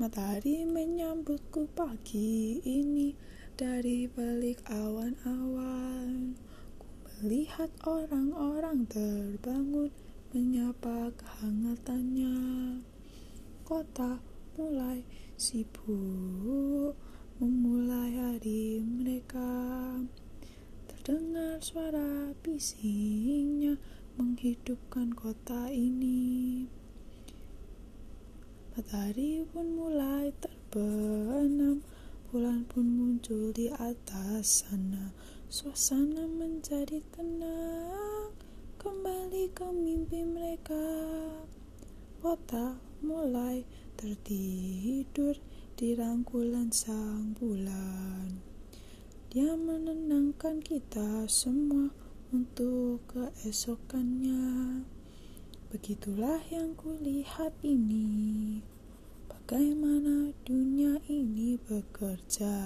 Matahari menyambutku pagi ini dari balik awan-awan. Ku melihat orang-orang terbangun menyapa kehangatannya. Kota mulai sibuk memulai hari mereka. Terdengar suara bisingnya menghidupkan kota ini. Matahari pun mulai terbenam, bulan pun muncul di atas sana. Suasana menjadi tenang, kembali ke mimpi mereka. Kota mulai tertidur di rangkulan sang bulan. Dia menenangkan kita semua untuk keesokannya. Begitulah yang kulihat ini, bagaimana dunia ini bekerja.